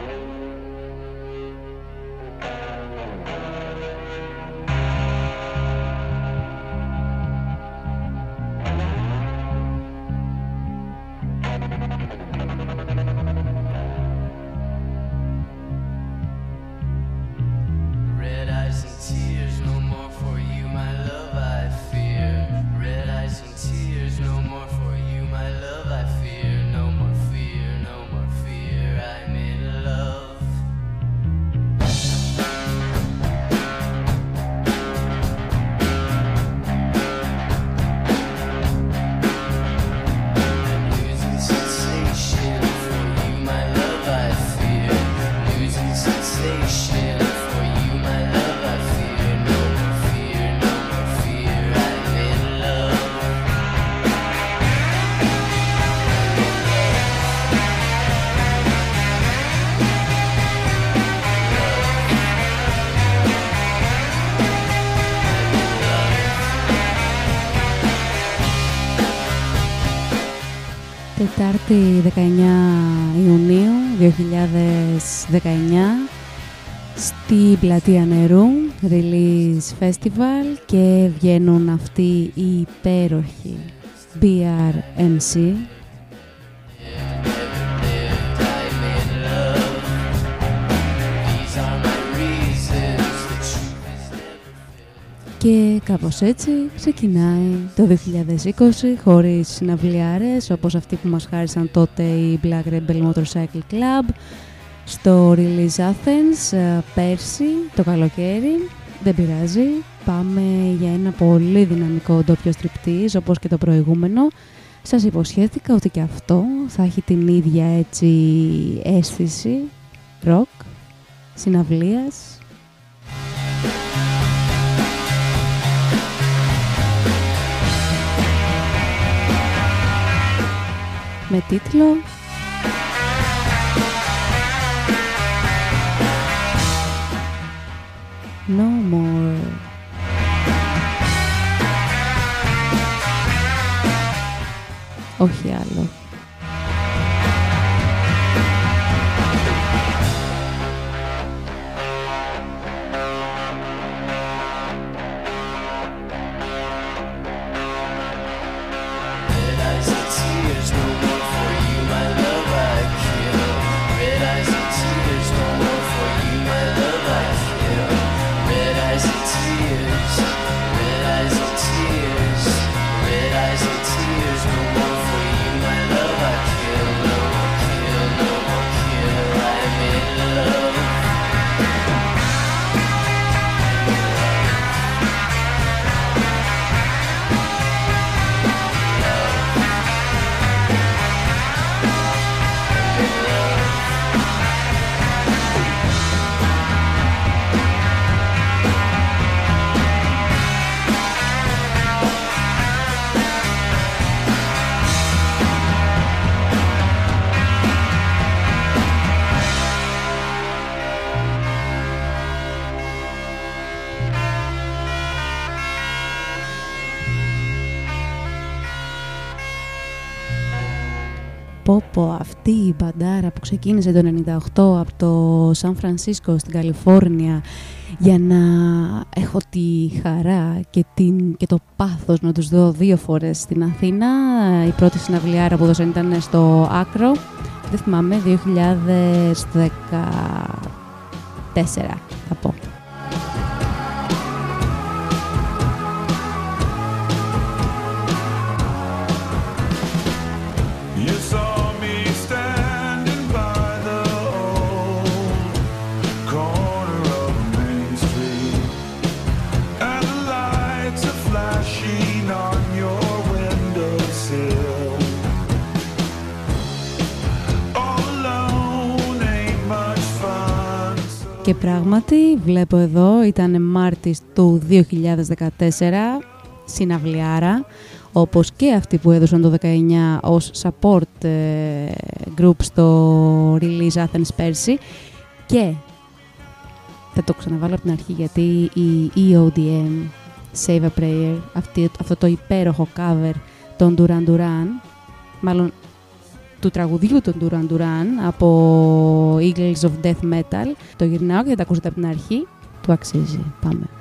Bye. Τετάρτη 19 Ιουνίου 2019 στη Πλατεία Νερού Release Festival και βγαίνουν αυτοί οι υπέροχοι BRMC Και κάπως έτσι ξεκινάει το 2020 χωρίς συναυλιάρες όπως αυτοί που μας χάρισαν τότε η Black Rebel Motorcycle Club στο Release Athens ε, πέρσι το καλοκαίρι. Δεν πειράζει, πάμε για ένα πολύ δυναμικό ντόπιο στριπτής όπως και το προηγούμενο. Σας υποσχέθηκα ότι και αυτό θα έχει την ίδια έτσι αίσθηση ροκ, συναυλίας με τίτλο No More. Όχι άλλο. Πω αυτή η μπαντάρα που ξεκίνησε το 98 από το Σαν Φρανσίσκο στην Καλιφόρνια για να έχω τη χαρά και, την, και το πάθος να τους δω δύο φορές στην Αθήνα. Η πρώτη συναυλιάρα που δώσαν ήταν στο Άκρο, δεν θυμάμαι, 2014 θα πω. Και πράγματι, βλέπω εδώ, ήταν Μάρτης του 2014, συναυλιάρα, όπως και αυτοί που έδωσαν το 19 ως support ε, group στο Release Athens πέρσι και θα το ξαναβάλω από την αρχή γιατί η EODM Save a Prayer, αυτή, αυτό το υπέροχο cover των Duran Duran, μάλλον του τραγουδιού των Duran Duran από Eagles of Death Metal. Το γυρνάω και θα τα ακούσετε από την αρχή. Του αξίζει. Πάμε.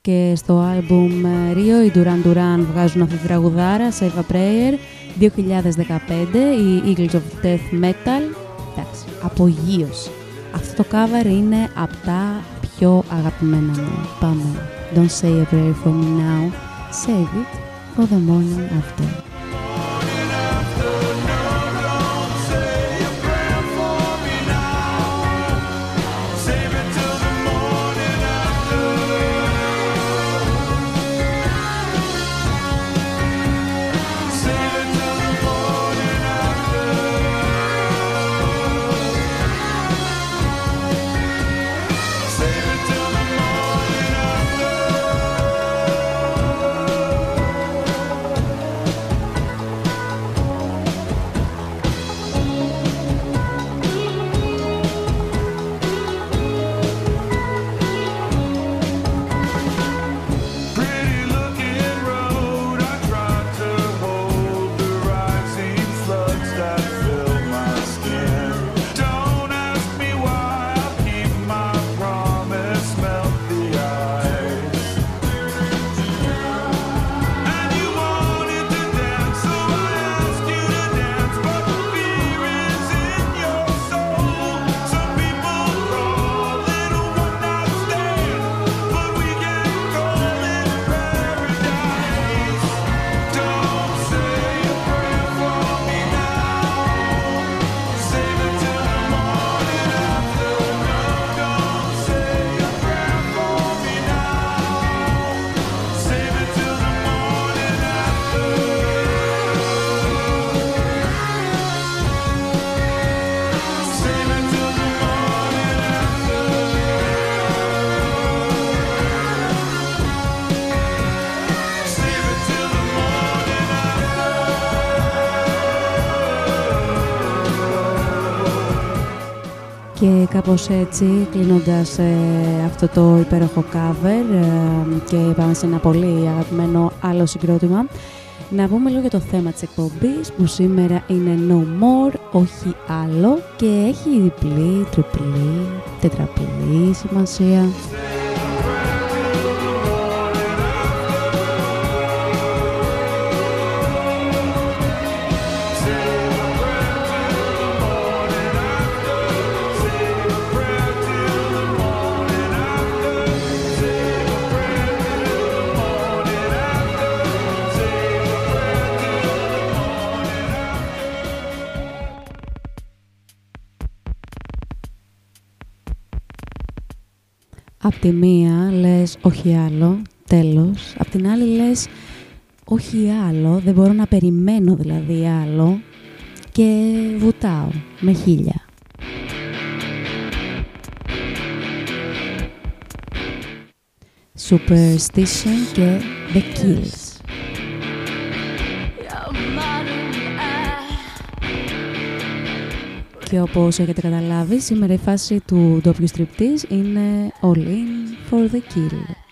Και στο άλμπουμ ε, Rio οι Duran Duran βγάζουν αυτή τη τραγουδάρα Save a Prayer 2015 η Eagles of Death Metal εντάξει, απογείωση αυτό το cover είναι από τα πιο αγαπημένα μου πάμε Don't say a prayer for me now Save it for the morning after κάπως έτσι, κλείνοντας ε, αυτό το υπέροχο cover ε, και πάμε σε ένα πολύ αγαπημένο άλλο συγκρότημα, να πούμε λίγο για το θέμα της εκπομπής που σήμερα είναι No More, όχι άλλο και έχει διπλή, τριπλή, τετραπλή σημασία. Απ' τη μία λες όχι άλλο, τέλος. Απ' την άλλη λες όχι άλλο, δεν μπορώ να περιμένω δηλαδή άλλο και βουτάω με χίλια. Superstition και The Kills. Και όπως έχετε καταλάβει, σήμερα η φάση του ντόπιου striptease είναι all in for the kill.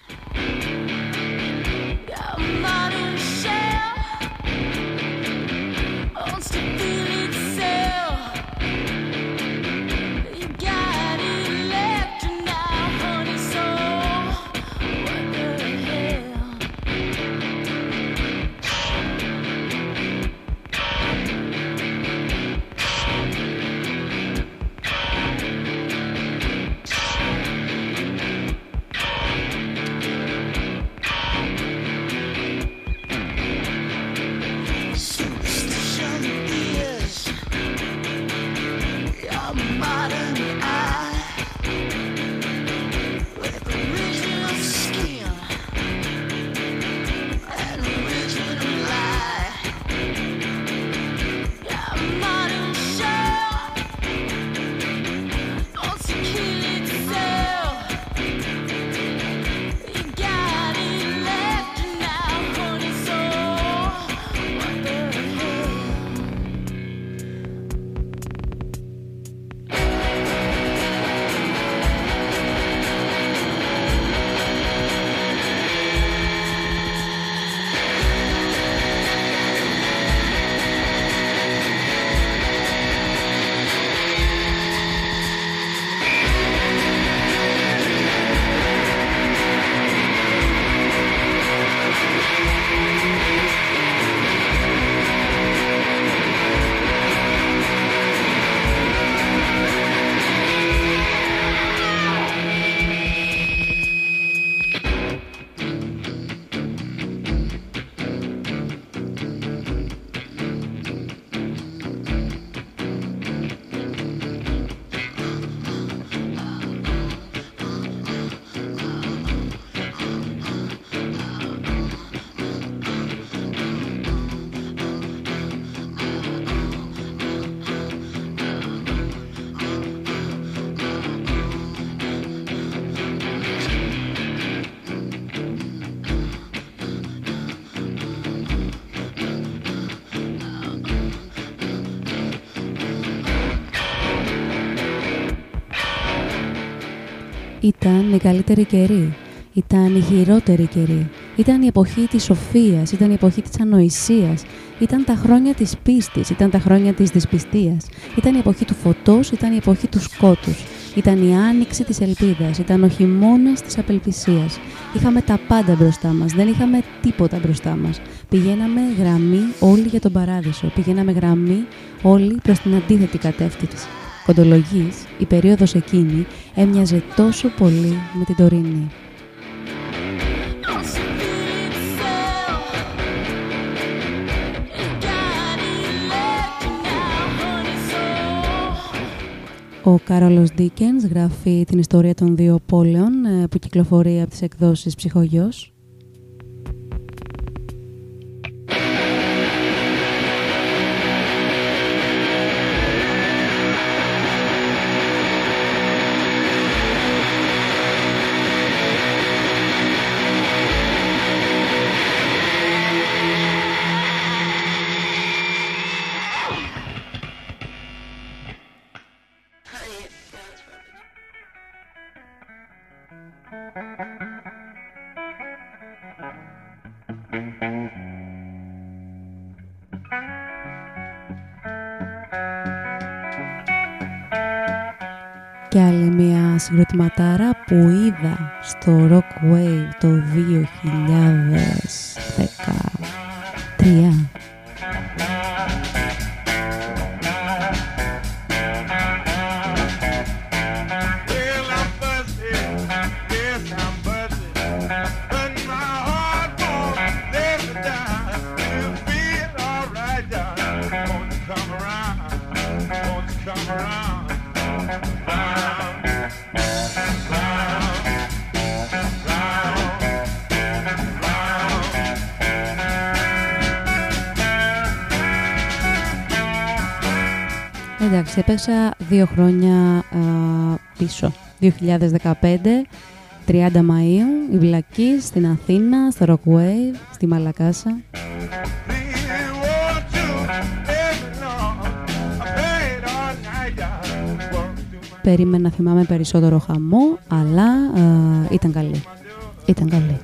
Ήταν η καλύτερη καιρή. Ήταν η χειρότερη καιρή. Ήταν η εποχή της σοφίας, ήταν η εποχή της ανοησίας, ήταν τα χρόνια της πίστης, ήταν τα χρόνια της δυσπιστίας, ήταν η εποχή του φωτός, ήταν η εποχή του σκότους, ήταν η άνοιξη της ελπίδας, ήταν ο χειμώνας της απελπισίας. Είχαμε τα πάντα μπροστά μας, δεν είχαμε τίποτα μπροστά μας. Πηγαίναμε γραμμή όλοι για τον παράδεισο, πηγαίναμε γραμμή όλοι προς την αντίθετη κατεύθυνση κοντολογής, η περίοδος εκείνη έμοιαζε τόσο πολύ με την τωρινή. Ο Κάρολος Ντίκενς γράφει την ιστορία των δύο πόλεων ε, που κυκλοφορεί από τις εκδόσεις «Ψυχογιός» συγκροτηματάρα που είδα στο Rock Wave το 2013 Εντάξει, έπαιξα δύο χρόνια α, πίσω. 2015, 30 Μαΐου, η Βλακή, στην Αθήνα, στο Rockwave, στη Μαλακάσα. περίμενα να θυμάμαι περισσότερο χαμό, αλλά ε, ήταν καλή. Ήταν καλή.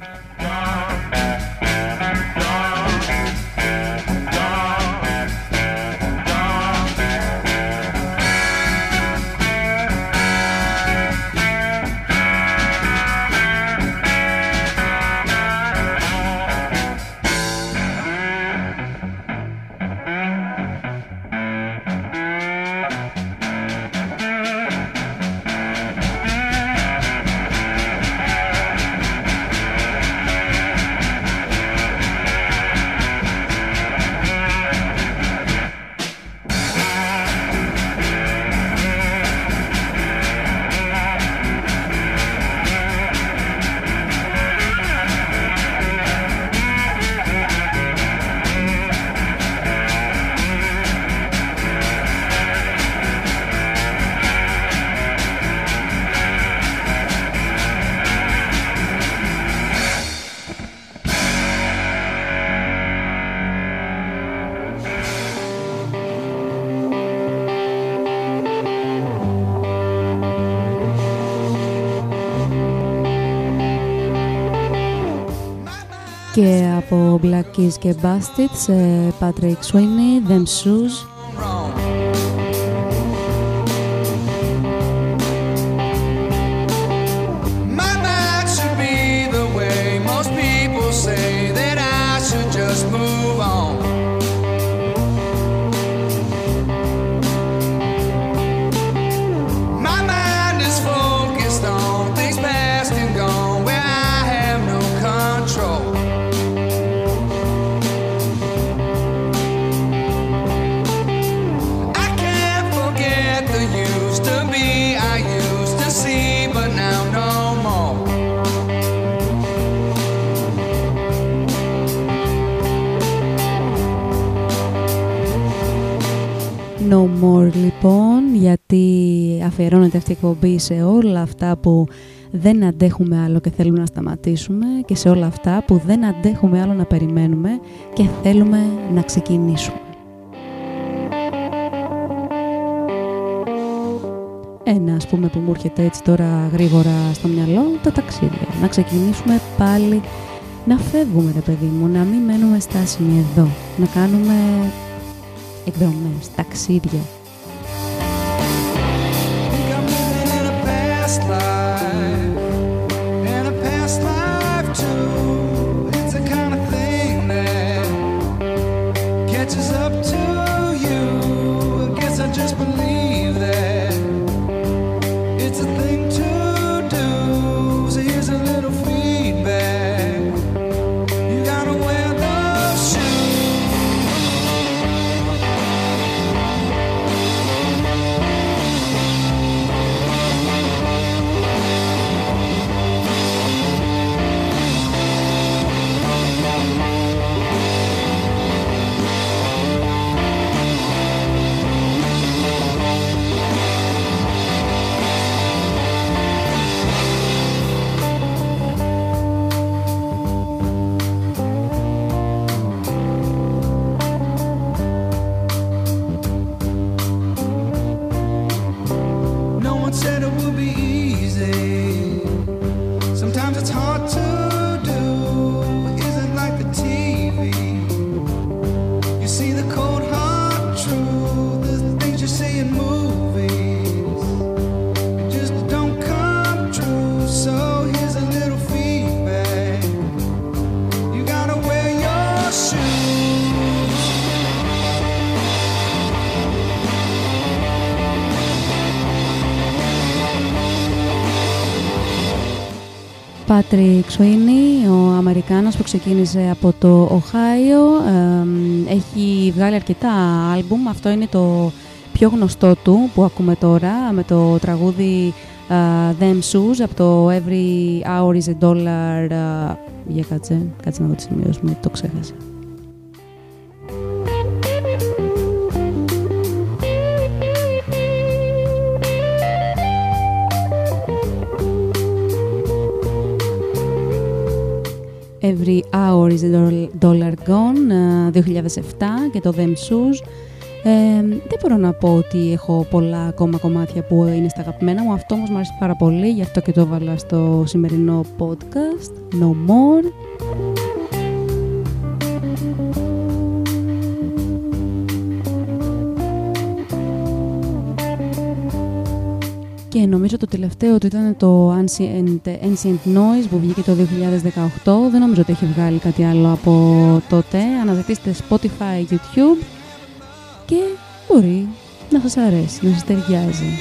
Από Black Keys και Bastards σε Patrick Sweeney, Them Shoes αφιερώνεται αυτή η εκπομπή σε όλα αυτά που δεν αντέχουμε άλλο και θέλουμε να σταματήσουμε και σε όλα αυτά που δεν αντέχουμε άλλο να περιμένουμε και θέλουμε να ξεκινήσουμε. Ένα, ας πούμε, που μου έρχεται έτσι τώρα γρήγορα στο μυαλό, τα ταξίδια. Να ξεκινήσουμε πάλι να φεύγουμε, ρε παιδί μου, να μην μένουμε στάσιμοι εδώ. Να κάνουμε εκδρομές, ταξίδια. Patrick Sweeney, ο Αμερικάνος που ξεκίνησε από το Οχάιο, έχει βγάλει αρκετά άλμπουμ. Αυτό είναι το πιο γνωστό του που ακούμε τώρα με το τραγούδι uh, Them Shoes από το Every Hour is a Dollar. Uh, για κάτσε, κάτσε να δω τη σημειώσουμε, το ξέχασα. Every Hour is a Dollar Gone 2007 ε, και το Them Shoes δεν μπορώ να πω ότι έχω πολλά ακόμα κομμάτια που είναι στα αγαπημένα μου. Αυτό όμως μου αρέσει πάρα πολύ, γι' αυτό και το έβαλα στο σημερινό podcast. No more. Και νομίζω το τελευταίο του ήταν το Ancient, Ancient Noise που βγήκε το 2018. Δεν νομίζω ότι έχει βγάλει κάτι άλλο από τότε. Αναζητήστε Spotify, YouTube και μπορεί να σας αρέσει, να σας ταιριάζει.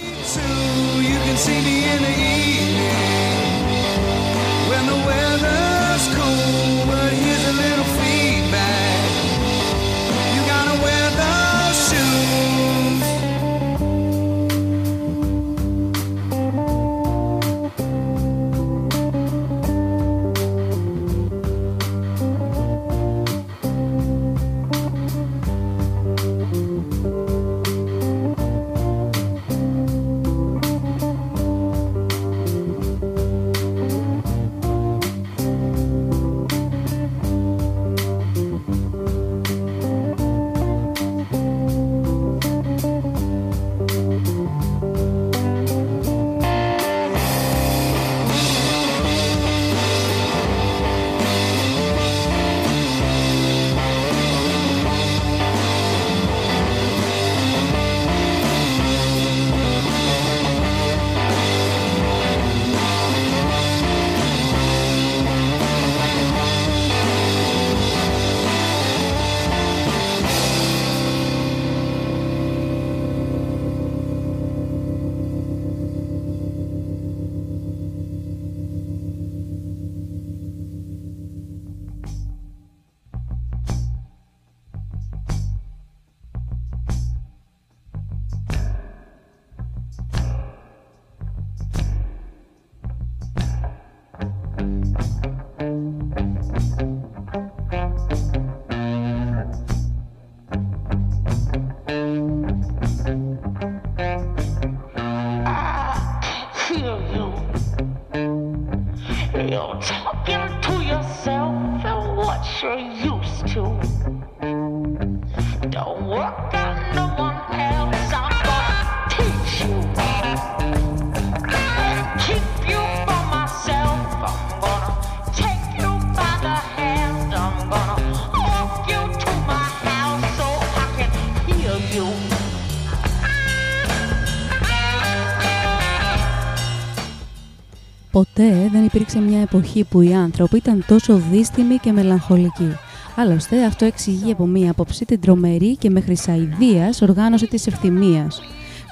Υπήρξε μια εποχή που οι άνθρωποι ήταν τόσο δύστιμοι και μελαγχολικοί. Άλλωστε, αυτό εξηγεί από μία άποψη την τρομερή και μέχρι σαηδίας οργάνωση της ευθυμίας.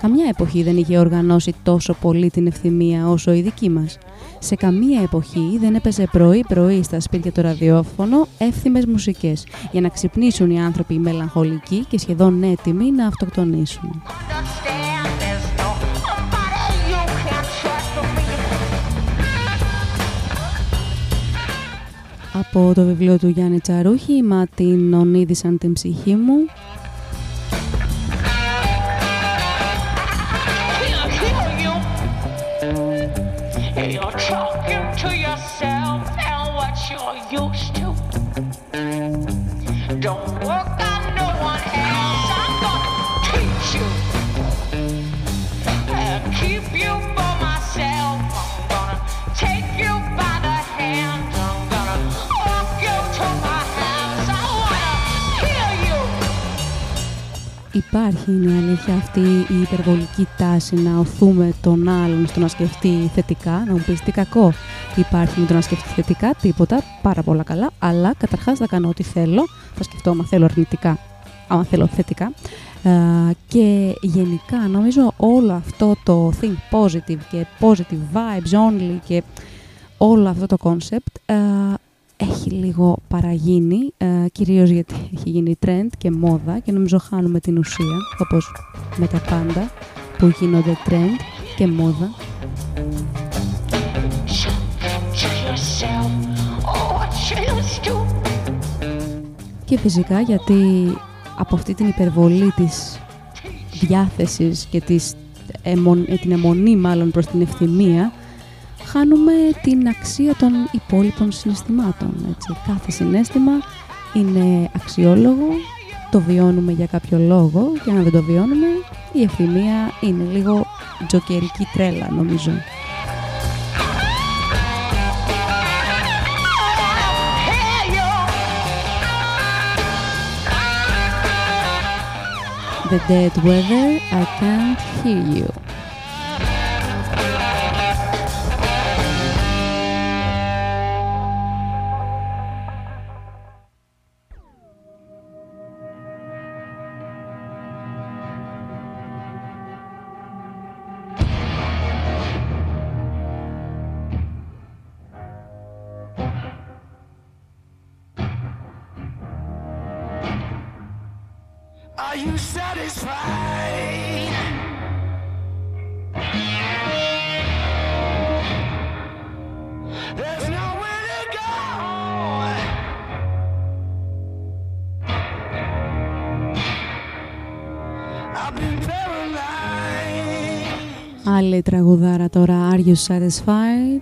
Καμιά εποχή δεν είχε οργανώσει τόσο πολύ την ευθυμία όσο η δική μας. Σε καμία εποχή δεν έπαιζε πρωί-πρωί στα σπίτια το ραδιόφωνο εύθυμες μουσικές, για να ξυπνήσουν οι άνθρωποι μελαγχολικοί και σχεδόν έτοιμοι να αυτοκτονήσουν. Από το βιβλίο του Γιάννη Τσαρούχη «Μα την ονείδησαν την ψυχή μου» υπάρχει, είναι αλήθεια αυτή η υπερβολική τάση να οθούμε τον άλλον στο να σκεφτεί θετικά, να μου πεις τι κακό υπάρχει με το να σκεφτείς θετικά, τίποτα, πάρα πολλά καλά, αλλά καταρχάς θα κάνω ό,τι θέλω, θα σκεφτώ άμα θέλω αρνητικά, άμα θέλω θετικά και γενικά νομίζω όλο αυτό το think positive και positive vibes only και όλο αυτό το concept έχει λίγο παραγίνει, ε, κυρίως γιατί έχει γίνει trend και μόδα και νομίζω χάνουμε την ουσία, όπως με τα πάντα που γίνονται trend και μόδα. Και φυσικά γιατί από αυτή την υπερβολή της διάθεσης και της, την αιμονή μάλλον προς την ευθυμία χάνουμε την αξία των υπόλοιπων συναισθημάτων. Έτσι. Κάθε συνέστημα είναι αξιόλογο το βιώνουμε για κάποιο λόγο και αν δεν το βιώνουμε η ευθυμία είναι λίγο τζοκερική τρέλα νομίζω. The dead weather, I can't hear you. Άλλη τραγουδάρα τώρα, Are You Satisfied,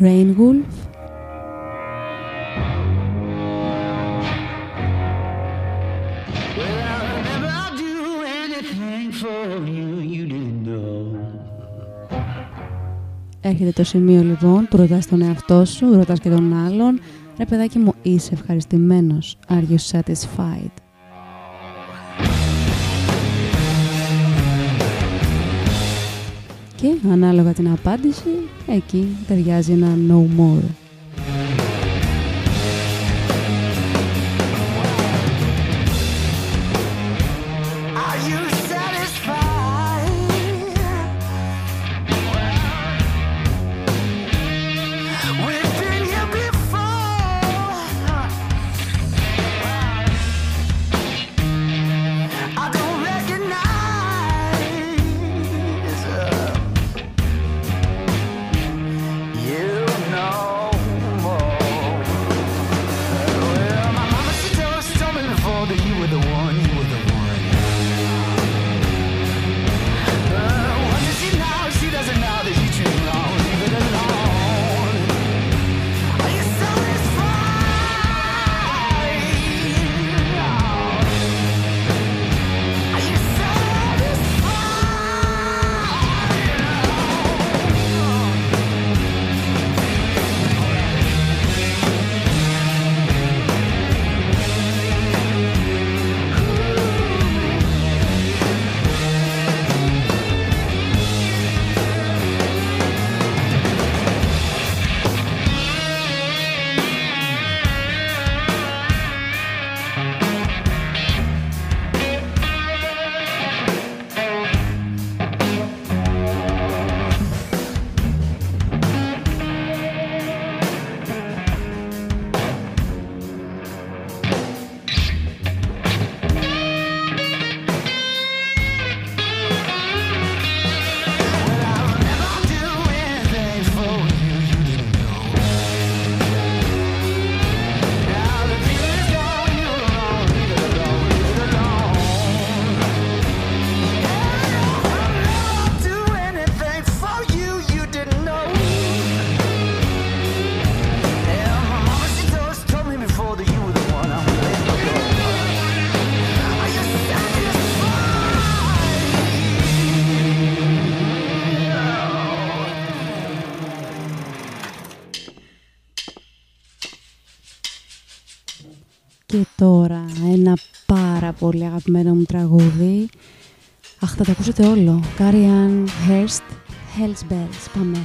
Rain Wolf. Έρχεται το σημείο λοιπόν που ρωτάς τον εαυτό σου, ρωτάς και τον άλλον Ρε παιδάκι μου, είσαι ευχαριστημένος. Are you satisfied? Και ανάλογα την απάντηση, εκεί ταιριάζει ένα no more. Πολύ αγαπημένο μου τραγούδι. Αχ, θα το ακούσετε όλο. Κάριαν Hurst, Hell's Bells. Πάμε.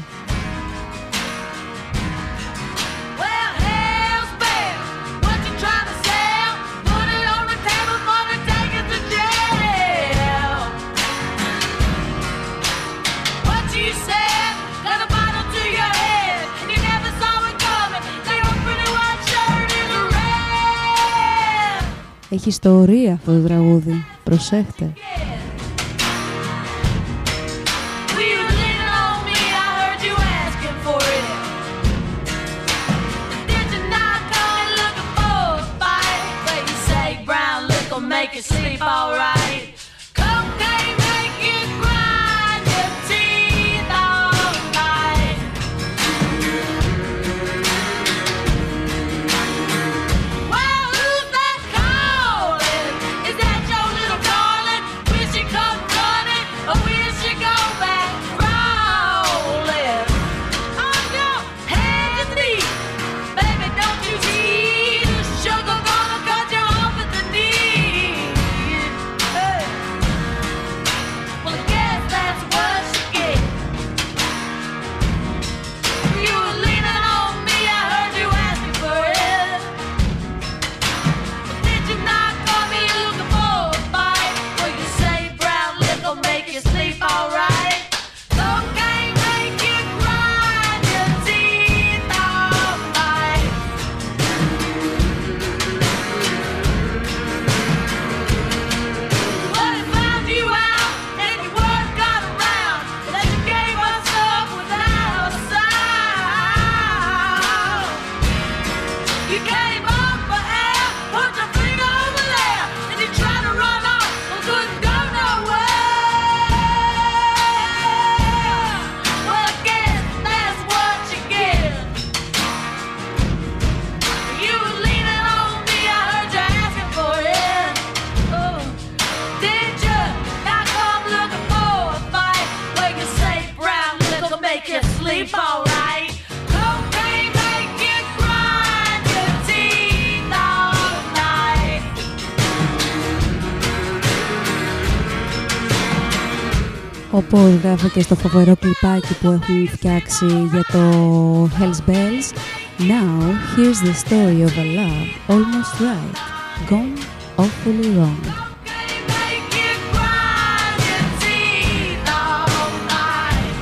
Έχει ιστορία αυτό το τραγούδι. Προσέχτε. Όπως γράφει και στο φοβερό κλιπάκι που έχουν φτιάξει για το Hells Bells Now, here's the story of a love almost right, gone awfully wrong. Cocaine make you grind your teeth all night.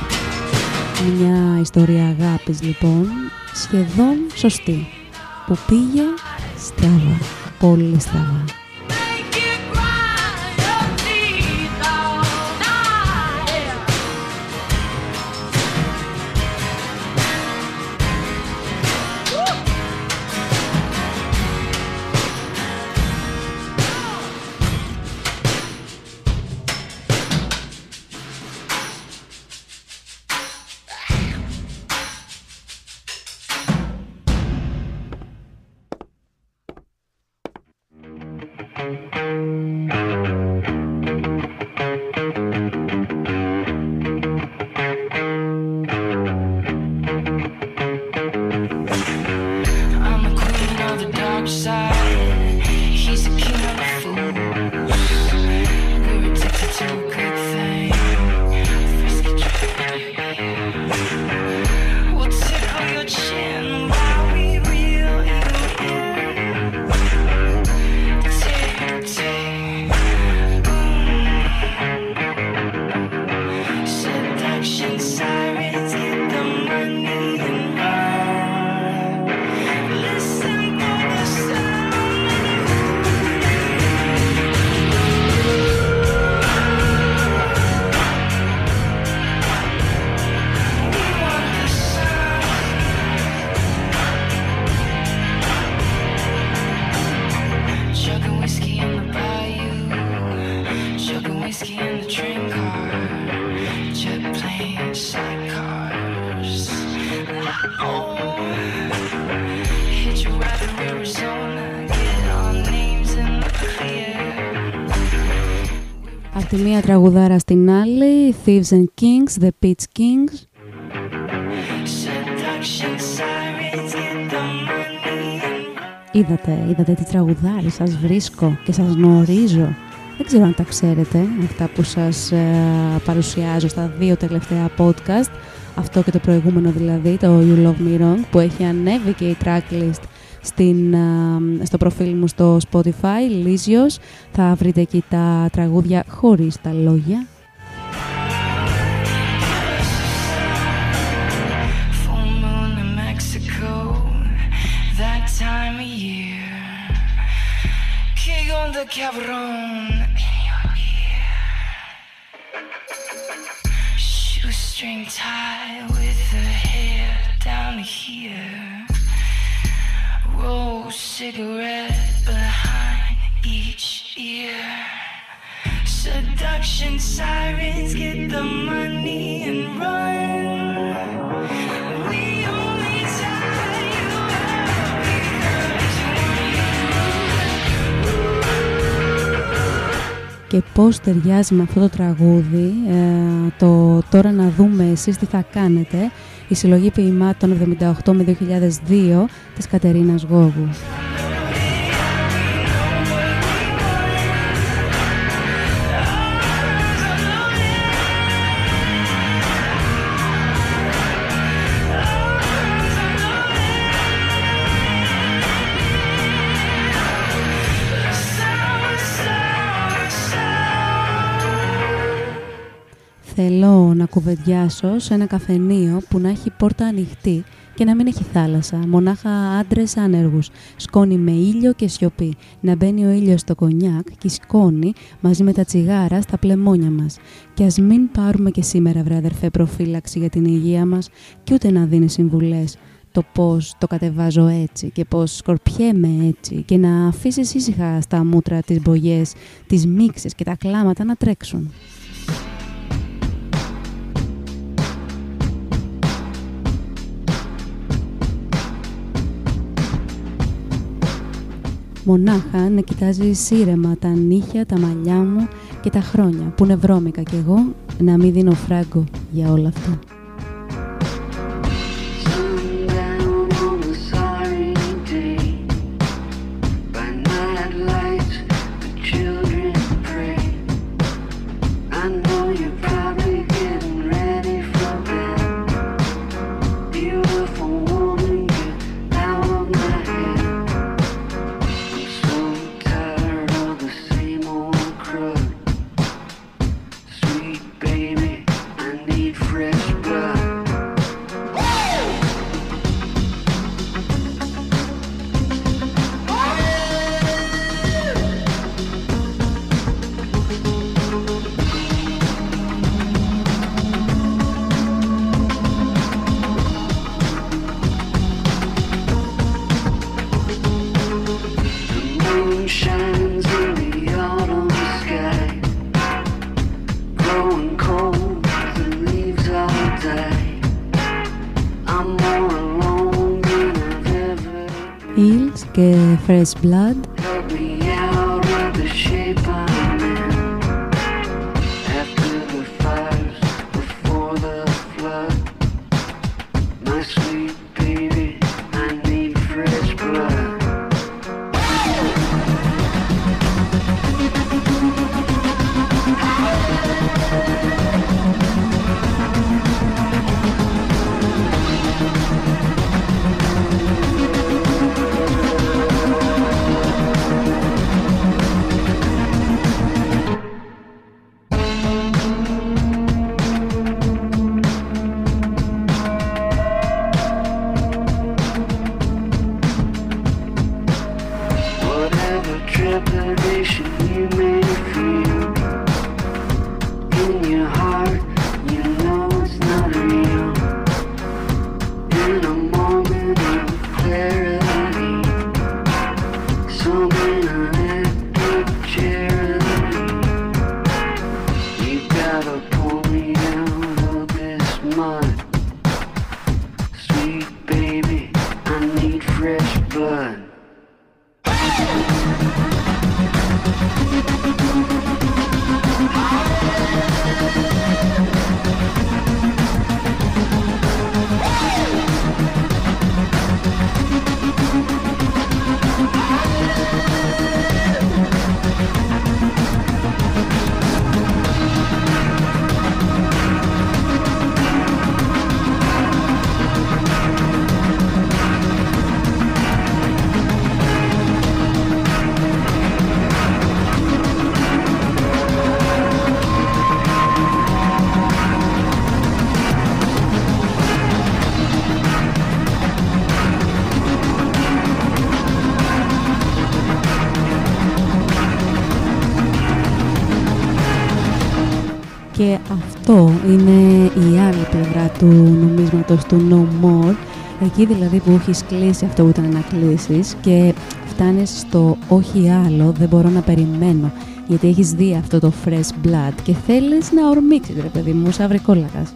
Μια ιστορία αγάπης λοιπόν, σχεδόν σωστή, που πήγε στραβά, πολύ στραβά. Τραγουδάρα στην άλλη, Thieves and Kings, The Pitch Kings, Seduction sirens get the money and Είδατε, είδατε τι τραγουδάρι σας βρίσκω και σας γνωρίζω. Δεν ξέρω αν τα ξέρετε, αυτά που σας ε, παρουσιάζω στα δύο τελευταία podcast, αυτό και το προηγούμενο δηλαδή, το You Love Me Wrong, που έχει ανέβει και η tracklist στο προφίλ μου στο Spotify, Λίζιος, θα βρείτε εκεί τα τραγούδια χωρίς τα λόγια. Each και το Money Enter. Και πώς ταιριάζει με αυτό το τραγούδι ε, το τώρα να δούμε εσείς τι θα κάνετε η συλλογή ποιημάτων 78 με 2002 της Κατερίνας Γόγου. Θέλω να κουβεντιάσω σε ένα καφενείο που να έχει πόρτα ανοιχτή και να μην έχει θάλασσα, μονάχα άντρες άνεργους. Σκόνη με ήλιο και σιωπή. Να μπαίνει ο ήλιος στο κονιάκ και η σκόνη μαζί με τα τσιγάρα στα πλεμόνια μας. Και ας μην πάρουμε και σήμερα, βρε αδερφέ, προφύλαξη για την υγεία μας και ούτε να δίνει συμβουλές το πώς το κατεβάζω έτσι και πώς σκορπιέμαι έτσι και να αφήσεις ήσυχα στα μούτρα τις μπογιές, τις μίξες και τα κλάματα να τρέξουν. Μονάχα να κοιτάζει σύρεμα τα νύχια, τα μαλλιά μου και τα χρόνια που είναι βρώμικα κι εγώ να μην δίνω φράγκο για όλα αυτά. Και Fresh Blood. Είναι η άλλη πλευρά του νομίσματος του No More. Εκεί δηλαδή που έχεις κλείσει αυτό που ήταν να κλείσεις και φτάνεις στο όχι άλλο, δεν μπορώ να περιμένω. Γιατί έχεις δει αυτό το fresh blood και θέλεις να ορμήξεις ρε παιδί μου, σαν βρικόλακας.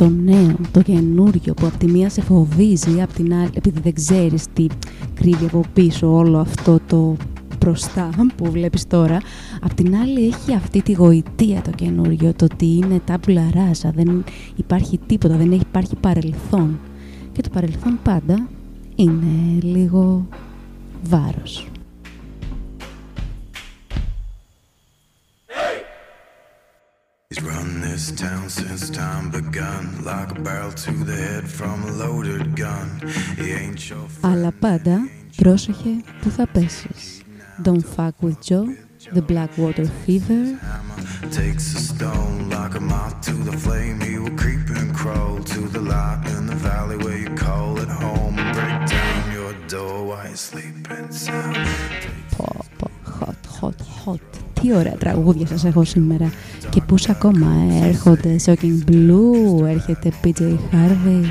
Το νέο, το καινούριο που από τη μία σε φοβίζει, από την άλλη, επειδή δεν ξέρεις τι κρύβει από πίσω όλο αυτό το μπροστά που βλέπεις τώρα, απ' την άλλη έχει αυτή τη γοητεία το καινούριο, το ότι είναι τάμπουλα ράζα, δεν υπάρχει τίποτα, δεν έχει υπάρχει παρελθόν. Και το παρελθόν πάντα είναι λίγο βάρος. He's run this town since time begun, like a barrel to the head from a loaded gun. He ain't your friend. Αλλά πάντα πρόσεχε που θα πέσεις. Don't fuck with Joe, the Blackwater Fever, Hammer takes a stone like a moth to the flame. He will creep and crawl to the light in the valley where you call it home and break down your door while you sleep inside. Πω, πω, hot, hot, hot. Τι ωραία τραγούδια σας έχω σήμερα. Και πώς ακόμα ε, έρχονται Shocking Blue, έρχεται PJ Harvey.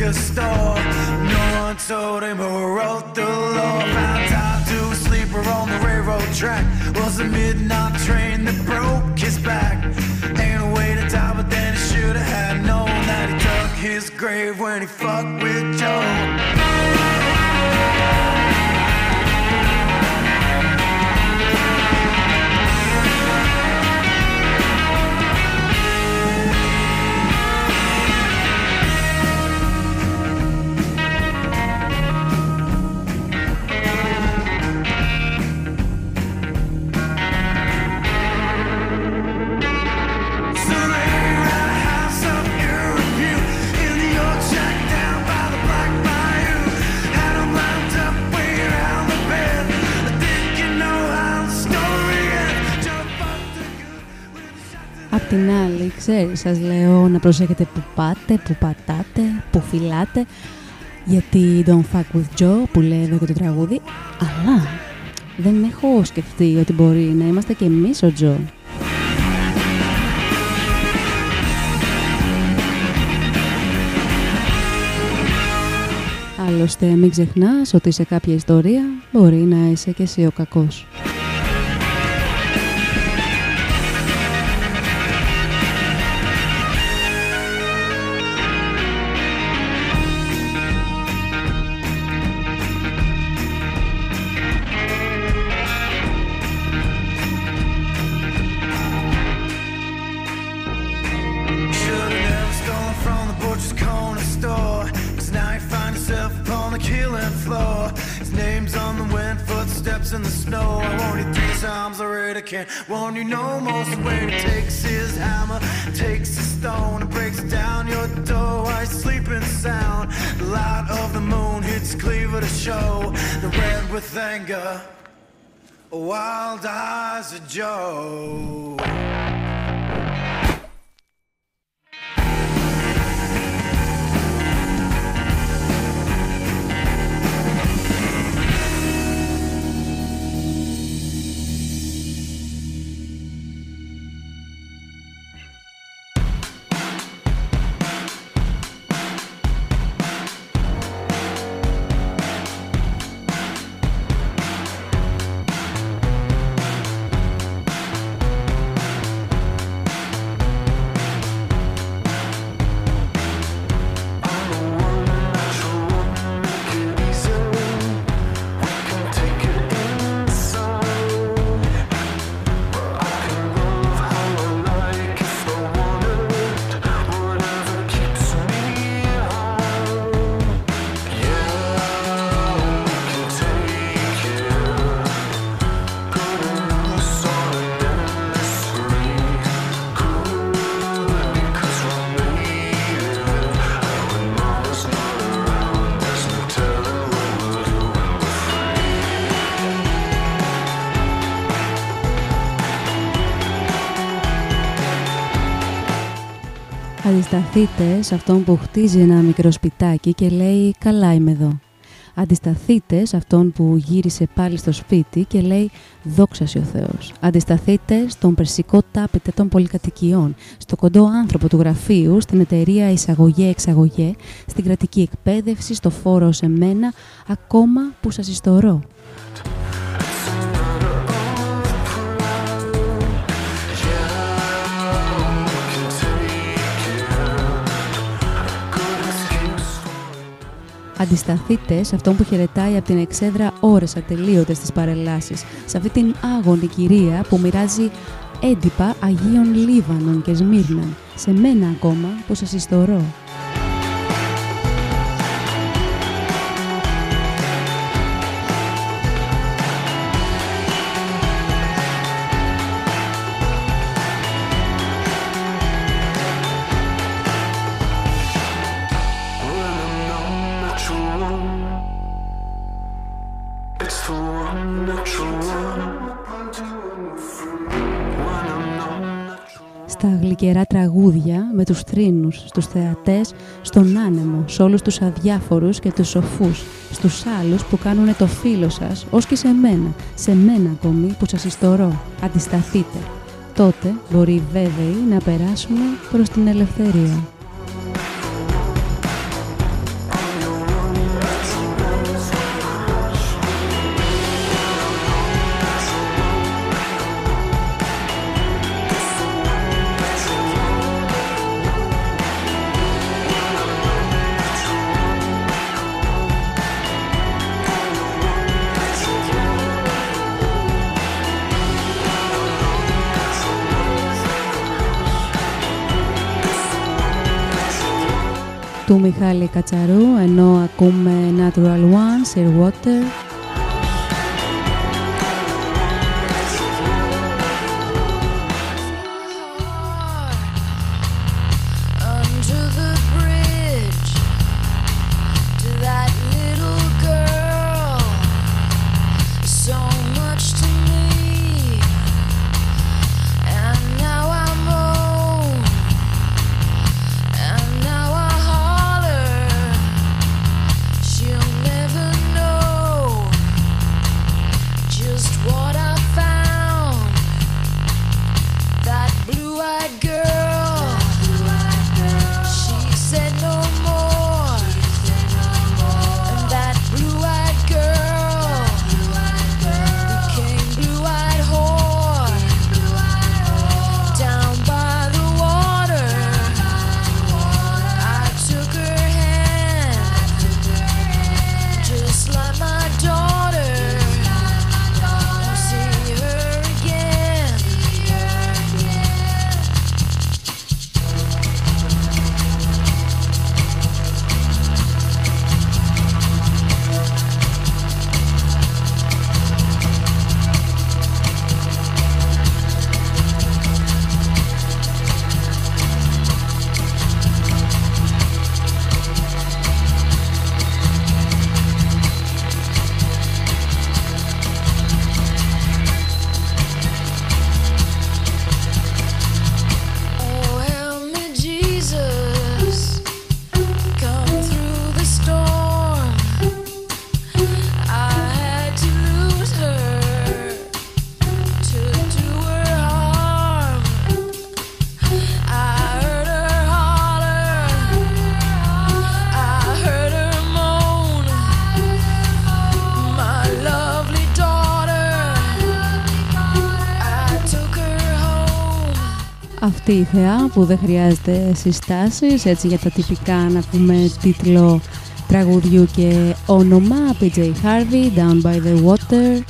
Liquor store. No one told him who wrote the law. Found time to sleeper on the railroad track. Was a midnight train that broke his back. Ain't a way to die, but then he should have had known that he dug his grave when he fucked with Joe. Την άλλη, ξέρεις, σας λέω να προσέχετε που πάτε, που πατάτε, που φυλάτε. Γιατί Don't Fuck With Joe που λέει εδώ και το τραγούδι, αλλά δεν έχω σκεφτεί ότι μπορεί να είμαστε και εμείς ο Τζο. Άλλωστε μην ξεχνάς ότι σε κάποια ιστορία μπορεί να είσαι και εσύ ο κακός. Can't warn you no more. So when he takes his hammer, takes his stone, and breaks down your door I sleep in sound. The light of the moon hits Cleaver to show. The red with anger, wild eyes of Joe. Αντισταθείτε σε αυτόν που χτίζει ένα μικρό σπιτάκι και λέει «Καλά είμαι εδώ». Αντισταθείτε σε αυτόν που γύρισε πάλι στο σπίτι και λέει «Δόξα σοι ο Θεός». Αντισταθείτε στον περσικό τάπητε των πολυκατοικιών, στο κοντό άνθρωπο του γραφείου, στην εταιρεία εισαγωγέ-εξαγωγέ, στην κρατική εκπαίδευση, στο φόρο σε μένα, ακόμα που σας ιστορώ. Αντισταθείτε σε αυτόν που χαιρετάει από την εξέδρα ώρες ατελείωτες στις παρελάσεις, σε αυτή την άγονη κυρία που μοιράζει έντυπα Αγίων Λίβανων και Σμύρναν, σε μένα ακόμα που σας ιστορώ. Στα γλυκερά τραγούδια, με τους θρήνους, στους θεατές, στον άνεμο, σε όλους τους αδιάφορους και τους σοφούς, στους άλλους που κάνουν το φίλο σας, ως και σε μένα, σε μένα ακόμη που σας ιστορώ. Αντισταθείτε. Τότε μπορεί βέβαιοι να περάσουμε προς την ελευθερία. Του Μιχάλη Κατσαρού, ενώ ακούμε Natural One, Sir Water. η θεά που δεν χρειάζεται συστάσεις έτσι για τα τυπικά να πούμε τίτλο τραγουδιού και όνομα. PJ Harvey, Down by the Water.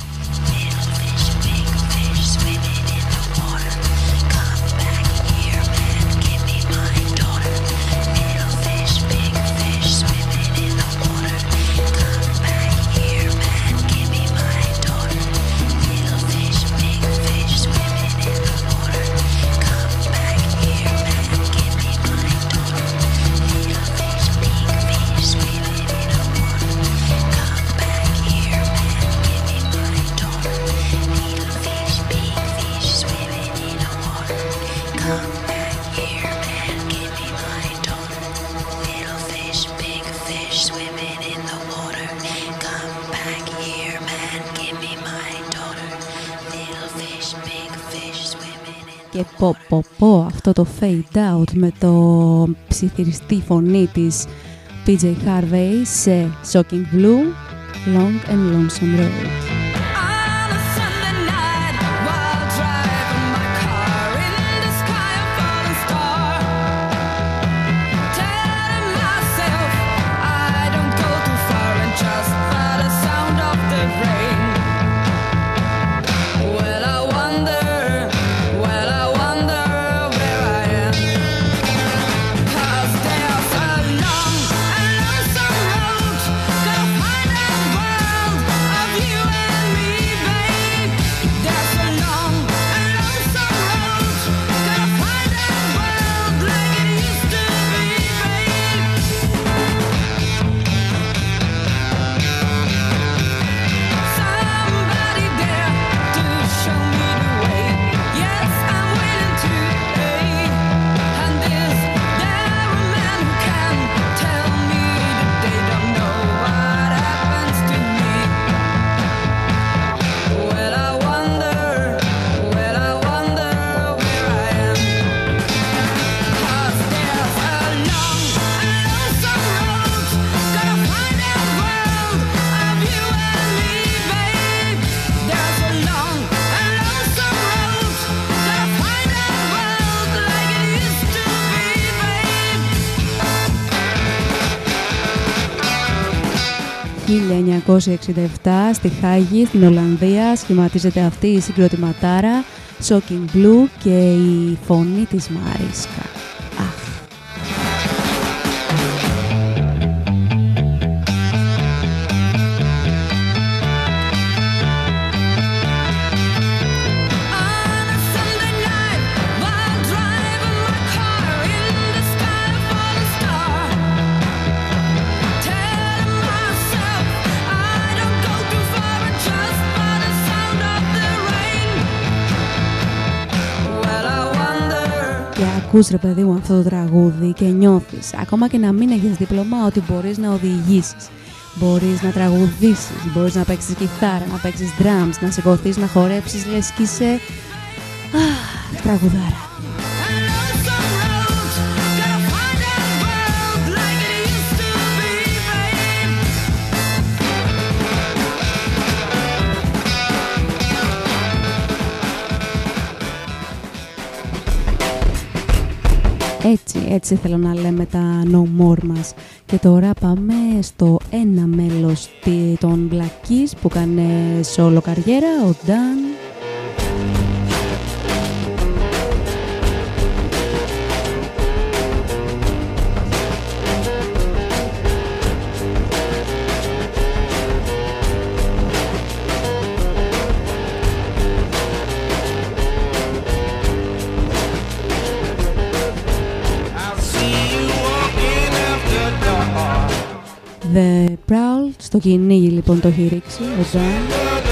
αυτό το fade out με το ψιθυριστή φωνή της PJ Harvey σε Shocking Blue, Long and Lonesome Road. 1967 στη Χάγη, στην Ολλανδία, σχηματίζεται αυτή η συγκροτηματάρα Shocking Blue και η φωνή της Μάρισκα. ακούς ρε παιδί μου αυτό το τραγούδι και νιώθεις, ακόμα και να μην έχεις δίπλωμα, ότι μπορείς να οδηγήσεις. Μπορείς να τραγουδήσεις, μπορείς να παίξεις κιθάρα, να παίξεις drums, να σηκωθείς, να χορέψεις, λες κι είσαι... Τραγουδάρα. Έτσι, έτσι θέλω να λέμε τα No More μας. Και τώρα πάμε στο ένα μέλος τη- των Black Keys που κάνει solo καριέρα, ο Dan. Στο κυνήγι λοιπόν το έχει ρίξει ο Dan.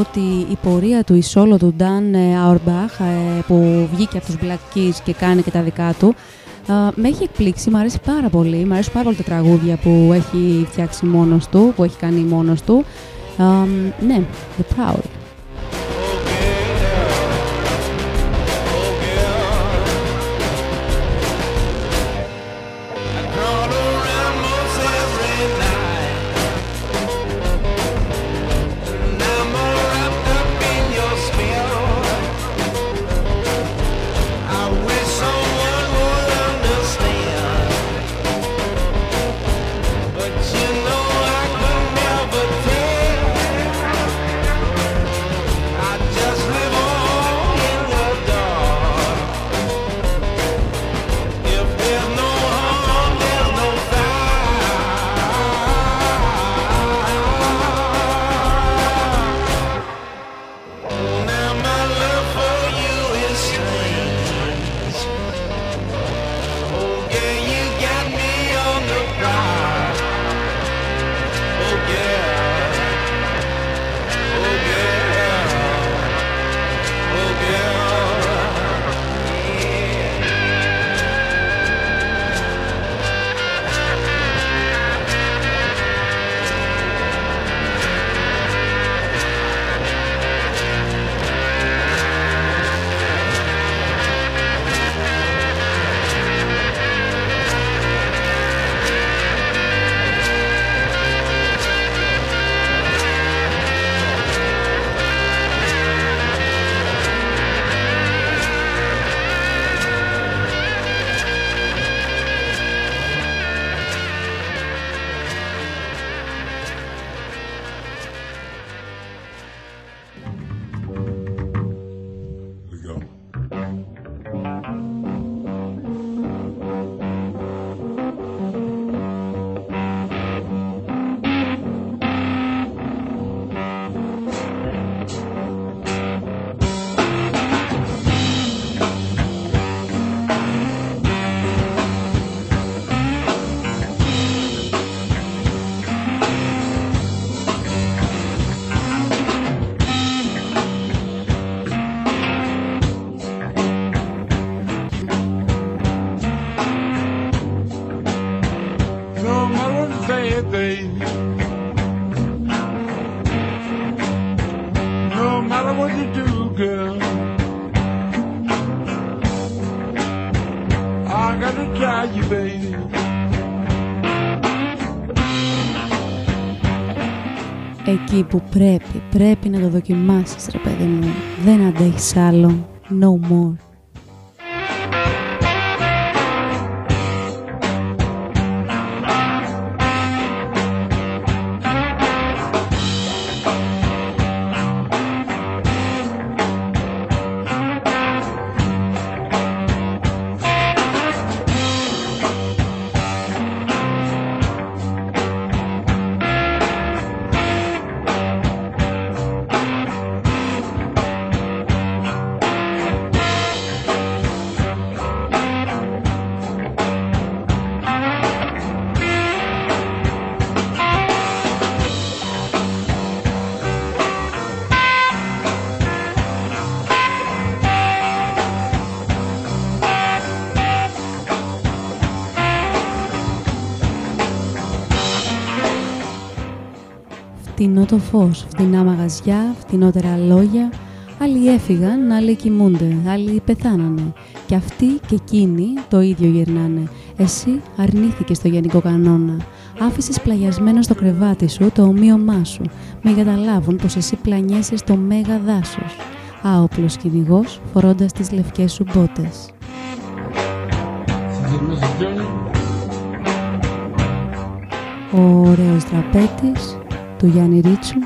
Ότι η πορεία του, η solo του Dan Auerbach ε, που βγήκε από τους Black Keys και κάνει και τα δικά του ε, με έχει εκπλήξει, μου αρέσει πάρα πολύ. Μου αρέσουν πάρα πολύ τα τραγούδια που έχει φτιάξει μόνος του, που έχει κάνει μόνος του. Ε, ναι, The Proud. Εκεί που πρέπει, πρέπει να το δοκιμάσεις ρε παιδί μου. Δεν αντέχεις άλλο. No more. φτηνό το φως, φτηνά μαγαζιά, φτηνότερα λόγια. Άλλοι έφυγαν, άλλοι κοιμούνται, άλλοι πεθάνανε. Και αυτοί και εκείνοι το ίδιο γυρνάνε. Εσύ αρνήθηκες το γενικό κανόνα. Άφησες πλαγιασμένο στο κρεβάτι σου το ομοίωμά σου. Με καταλάβουν πως εσύ πλανιέσαι στο μέγα δάσος. Άοπλος κυνηγός φορώντας τις λευκές σου μπότες. Ο ωραίος τραπέτης, Tuyan Erichu.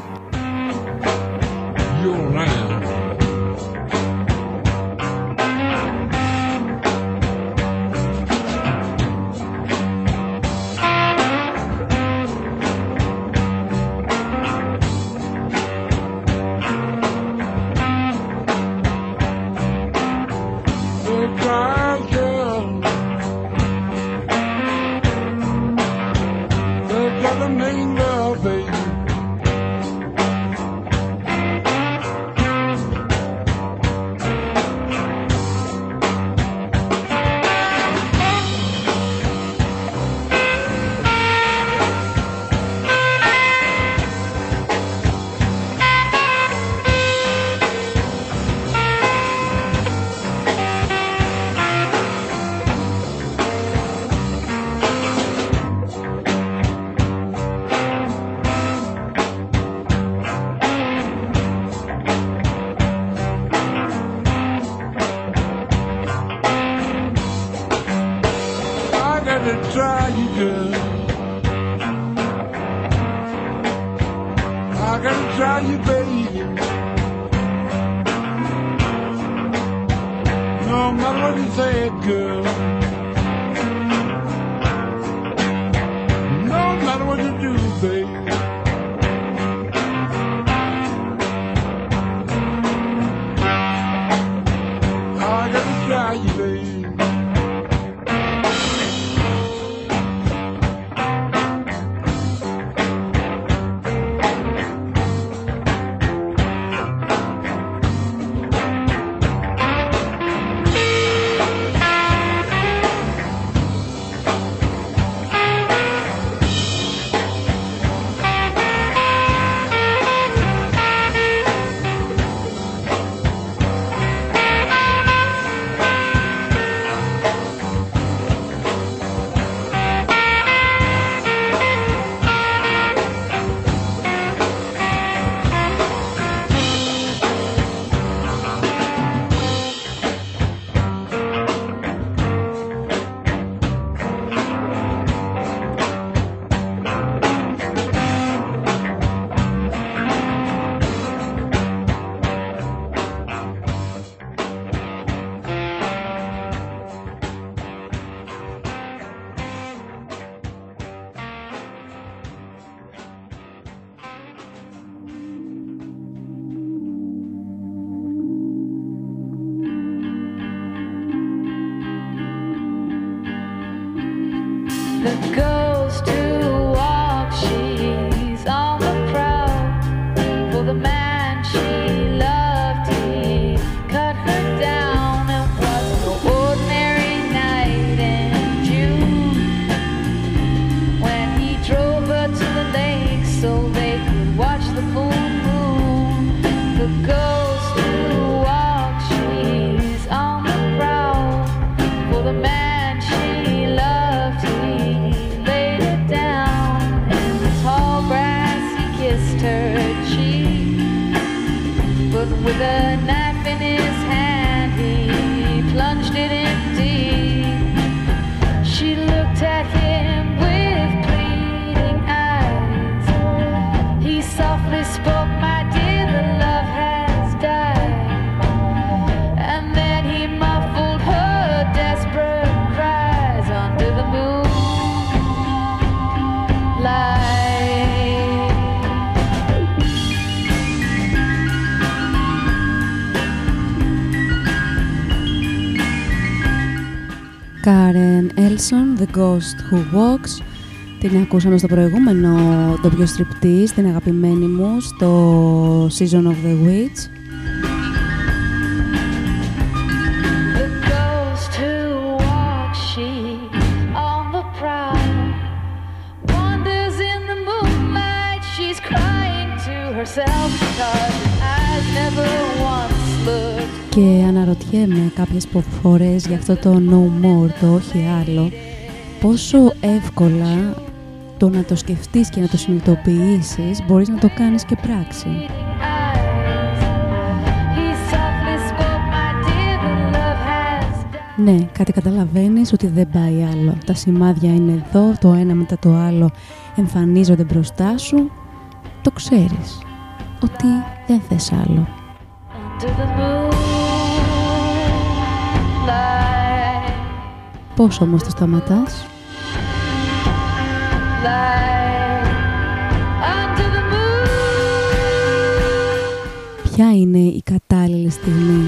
Karen Elson, The Ghost Who Walks. Την ακούσαμε στο προηγούμενο το πιο την αγαπημένη μου, στο Season of the Witch. και αναρωτιέμαι κάποιες φορές για αυτό το no more, το όχι άλλο, πόσο εύκολα το να το σκεφτείς και να το συνειδητοποιήσεις μπορείς να το κάνεις και πράξη. Ναι, κάτι καταλαβαίνεις ότι δεν πάει άλλο. Τα σημάδια είναι εδώ, το ένα μετά το άλλο εμφανίζονται μπροστά σου. Το ξέρεις ότι δεν θες άλλο. Πώς όμως το σταματάς; Ποια είναι η κατάλληλη στιγμή;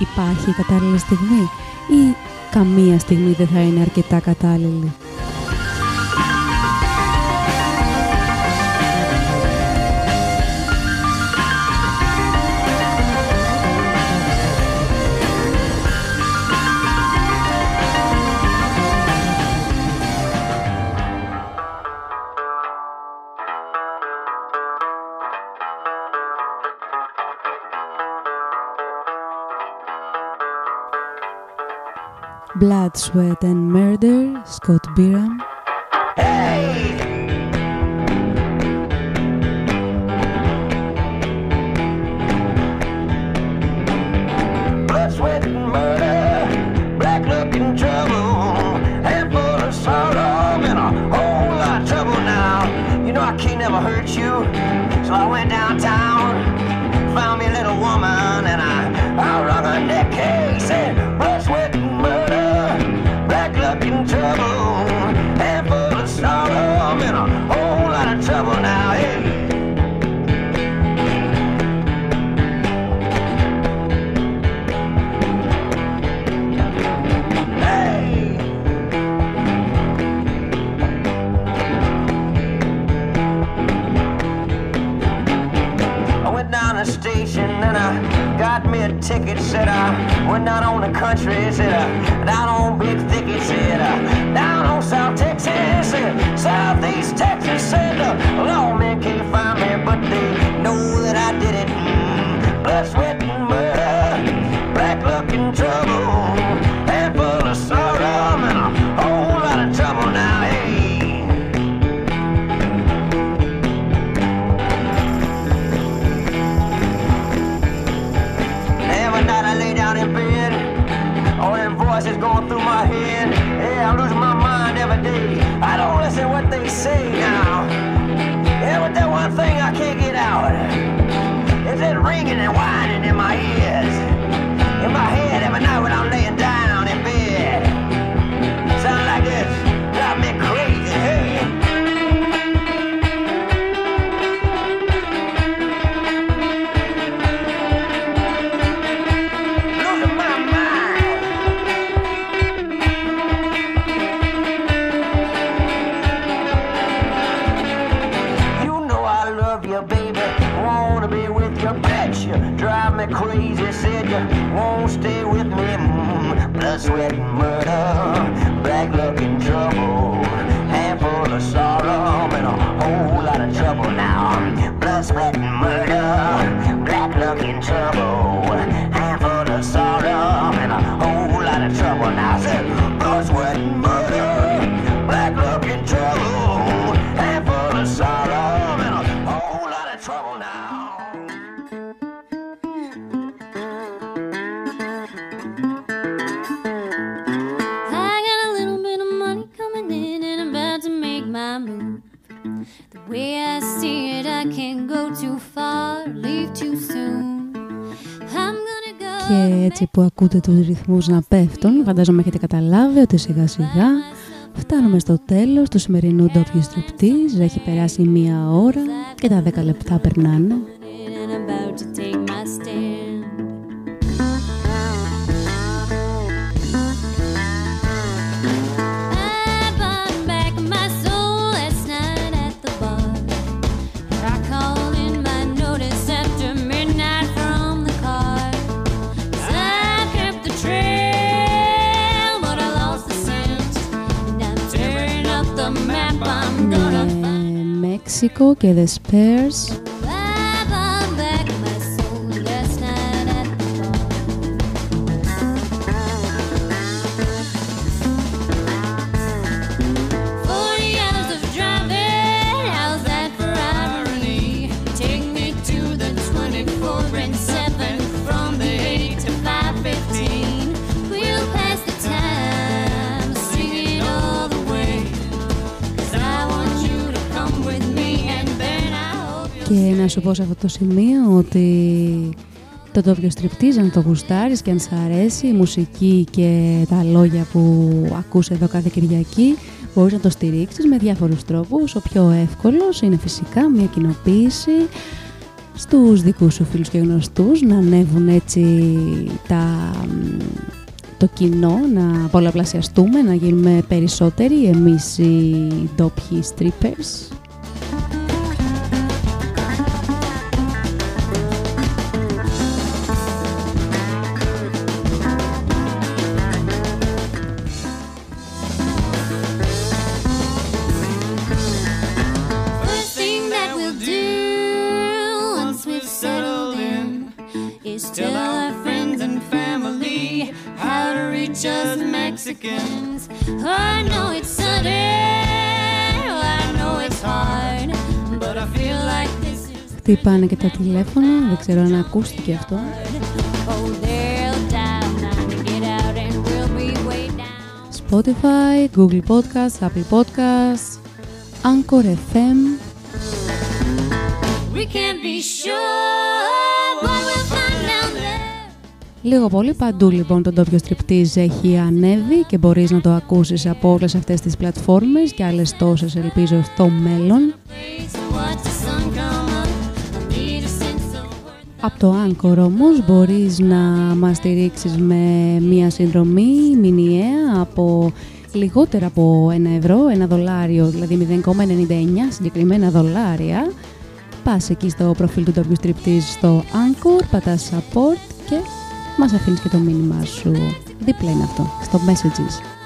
Υπάρχει η κατάλληλη στιγμή ή καμία στιγμή δεν θα είναι αρκετά κατάλληλη; Blood, Sweat and Murder, Scott Biram. Hey! Blood, sweat and murder, black look in trouble, handful of sorrow, I'm in a whole lot of trouble now. You know I can't ever hurt you, so I went down countries, yeah. And I don't που ακούτε τους ρυθμούς να πέφτουν, φαντάζομαι έχετε καταλάβει ότι σιγά σιγά φτάνουμε στο τέλος του σημερινού ντόπιου στριπτής, έχει περάσει μία ώρα και τα 10 λεπτά περνάνε. México que Despairs. Να σου πω σε αυτό το σημείο ότι το doppio striptease, αν το γουστάρεις και αν σ' αρέσει η μουσική και τα λόγια που ακούς εδώ κάθε Κυριακή, μπορείς να το στηρίξεις με διάφορους τρόπους. Ο πιο εύκολος είναι φυσικά μια κοινοποίηση στους δικούς σου φίλους και γνωστούς, να ανέβουν έτσι τα, το κοινό, να πολλαπλασιαστούμε, να γίνουμε περισσότεροι εμείς οι ντόπιοι strippers. Χτυπάνε και τα τηλέφωνα, δεν ξέρω αν ακούστηκε αυτό. Oh, they'll die now to get out and we'll be way down. Spotify, Google Podcasts, Apple Podcasts, Anchor FM. We can't be sure, but we'll find out there. Λίγο πολύ παντού λοιπόν το ντόπιο Striptease έχει ανέβει και μπορείς να το ακούσεις από όλες αυτές τις πλατφόρμες και άλλες τόσες ελπίζω στο μέλλον. Από το Anchor όμως μπορείς να μας στηρίξεις με μία συνδρομή μηνιαία από λιγότερα από ένα ευρώ, ένα δολάριο, δηλαδή 0,99 συγκεκριμένα δολάρια. Πας εκεί στο προφίλ του W Striptease στο Anchor, πατάς support και μας αφήνεις και το μήνυμά σου. Δίπλα είναι αυτό, στο Messages.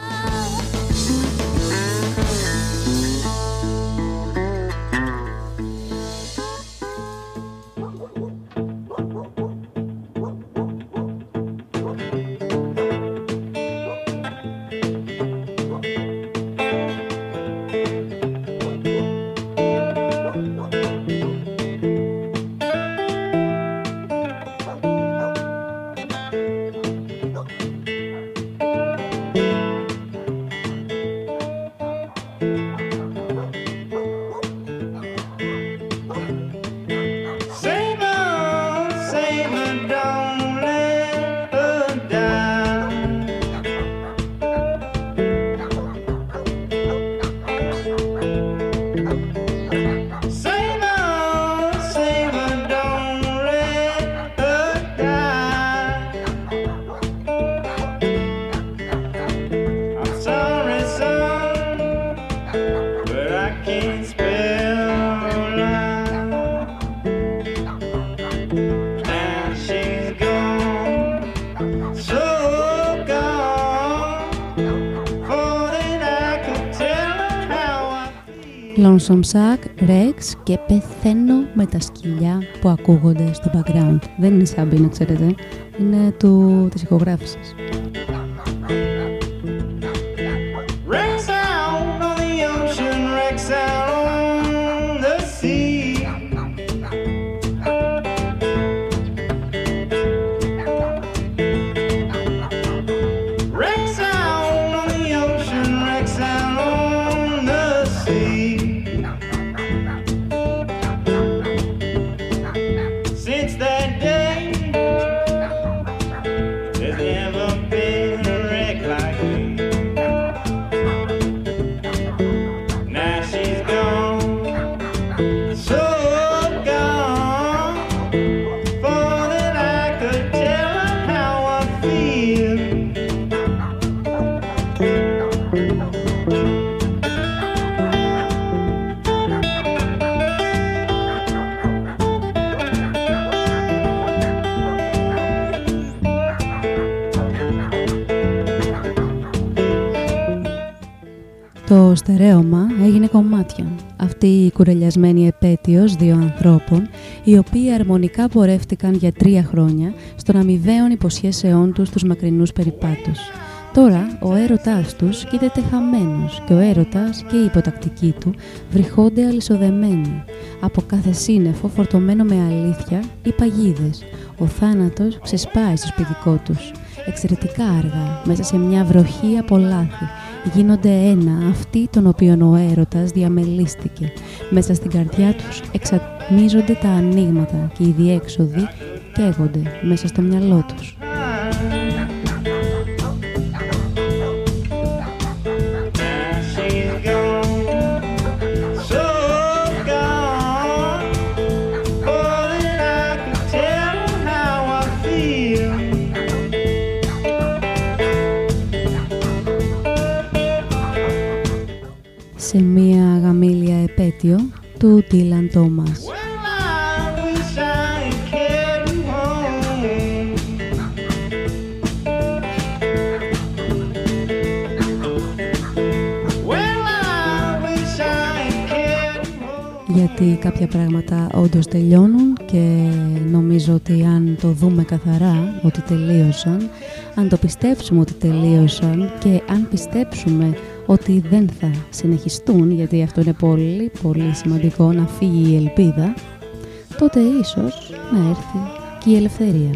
Feel. Lonesome Sack, Rex και πεθαίνω με τα σκυλιά που ακούγονται στο background. Δεν είναι σάμπι, να ξέρετε. Είναι του, της ηχογράφησης. Στερέωμα έγινε κομμάτια. Αυτή η κουρελιασμένη επέτειος δύο ανθρώπων, οι οποίοι αρμονικά πορεύτηκαν για τρία χρόνια στον αμοιβαίων υποσχέσεών τους τους μακρινούς περιπάτους. Τώρα ο έρωτάς τους κοίταται χαμένος και ο έρωτας και η υποτακτική του βριχόνται αλυσοδεμένοι. Από κάθε σύννεφο φορτωμένο με αλήθεια ή παγίδες. Ο θάνατος ξεσπάει στο σπιτικό τους. Εξαιρετικά αργά, μέσα σε μια βροχή από λάθη. Γίνονται ένα αυτοί τον οποίον ο έρωτας διαμελίστηκε. Μέσα στην καρδιά τους εξατμίζονται τα ανοίγματα και οι διέξοδοι καίγονται μέσα στο μυαλό τους. Wish I carried home. γιατί κάποια πράγματα όντως τελειώνουν και νομίζω ότι αν το δούμε καθαρά ότι τελείωσαν, αν το πιστέψουμε ότι τελείωσαν και αν πιστέψουμε ότι δεν θα συνεχιστούν, γιατί αυτό είναι πολύ πολύ σημαντικό να φύγει η ελπίδα, τότε ίσως να έρθει και η ελευθερία.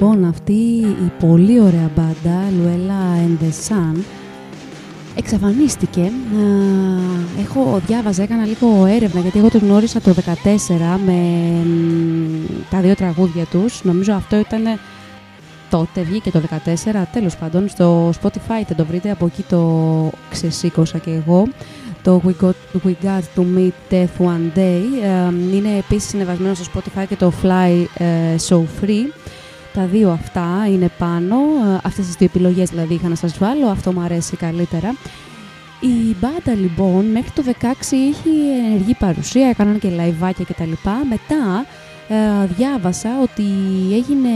Λοιπόν, αυτή η πολύ ωραία μπάντα, Luella and the Sun, εξαφανίστηκε. Ε, Έχω διάβαζα, έκανα λίγο έρευνα, γιατί εγώ το γνώρισα το 2014 με μ, τα δύο τραγούδια τους. Νομίζω αυτό ήταν τότε, βγήκε το 2014, τέλος πάντων. Στο Spotify θα το βρείτε, από εκεί το ξεσήκωσα και εγώ. Το We Got, We Got To Meet Death One Day ε, είναι επίσης συνεβασμένο στο Spotify και το Fly ε, So Free. Τα δύο αυτά είναι πάνω. Ε, Αυτές τις δύο επιλογές δηλαδή είχα να σας βάλω. Αυτό μου αρέσει καλύτερα. Η μπάντα λοιπόν μέχρι το 16 είχε ενεργή παρουσία, έκαναν και λαϊβάκια κτλ. Μετά ε, διάβασα ότι έγινε,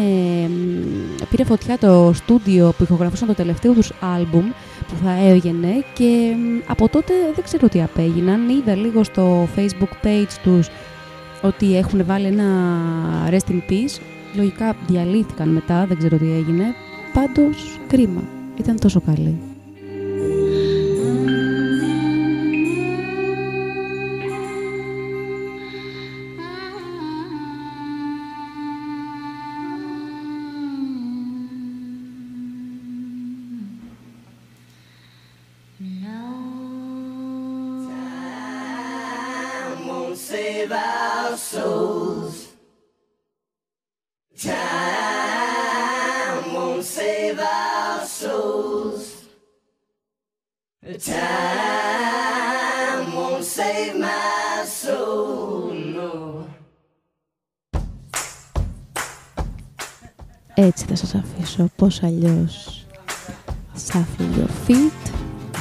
μ, πήρε φωτιά το στούντιο που ηχογραφούσαν το τελευταίο τους άλμπουμ που θα έβγαινε και μ, από τότε δεν ξέρω τι απέγιναν. Είδα λίγο στο facebook page τους ότι έχουν βάλει ένα rest in peace. Λογικά διαλύθηκαν μετά, δεν ξέρω τι έγινε. Πάντως κρίμα. Ήταν τόσο καλή. Time won't save my soul, no. Έτσι θα σας αφήσω, πώς αλλιώς. Shuffle your feet,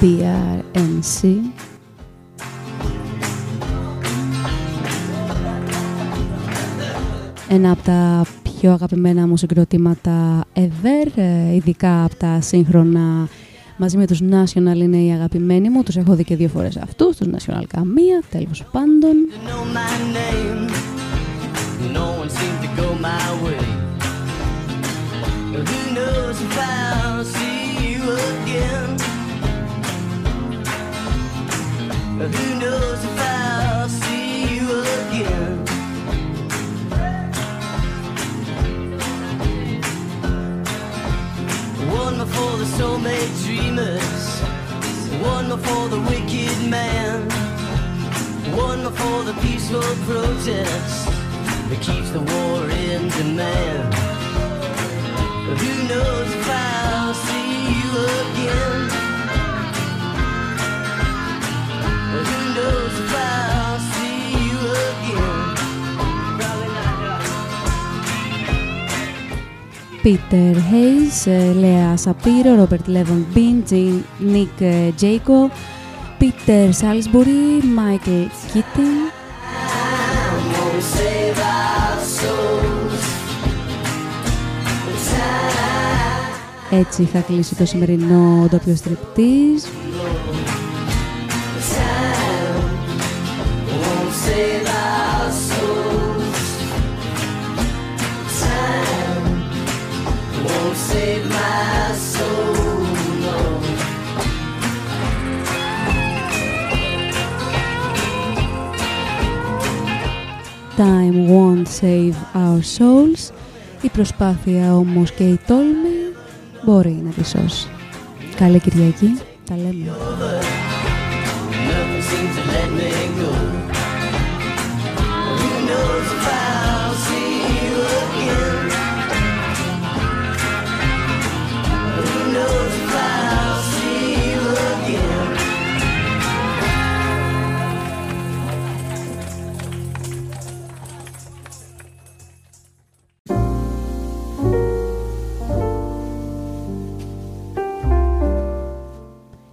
BRNC. Ένα από τα πιο αγαπημένα μου συγκροτήματα ever, ε, ειδικά από τα σύγχρονα μαζί με τους National είναι οι αγαπημένοι μου. Τους έχω δει και δύο φορές αυτούς, τους National καμία, τέλος πάντων. know my soulmate dreamers. One for the wicked man. One for the peaceful protest that keeps the war in demand. Who knows if I'll see you again? Who knows if I'll Peter Hayes, ε, Lea Sapiro, Robert Levon Bean, Jean- Nick ε, Jaco, Peter Salisbury, Michael Keating, Time won't save our souls. Time Έτσι θα κλείσει το σημερινό ντόπιο στριπτής. Time won't save our souls. Η προσπάθεια όμως και η τόλμη μπορεί να τη σώσει. Καλή Κυριακή. Τα λέμε.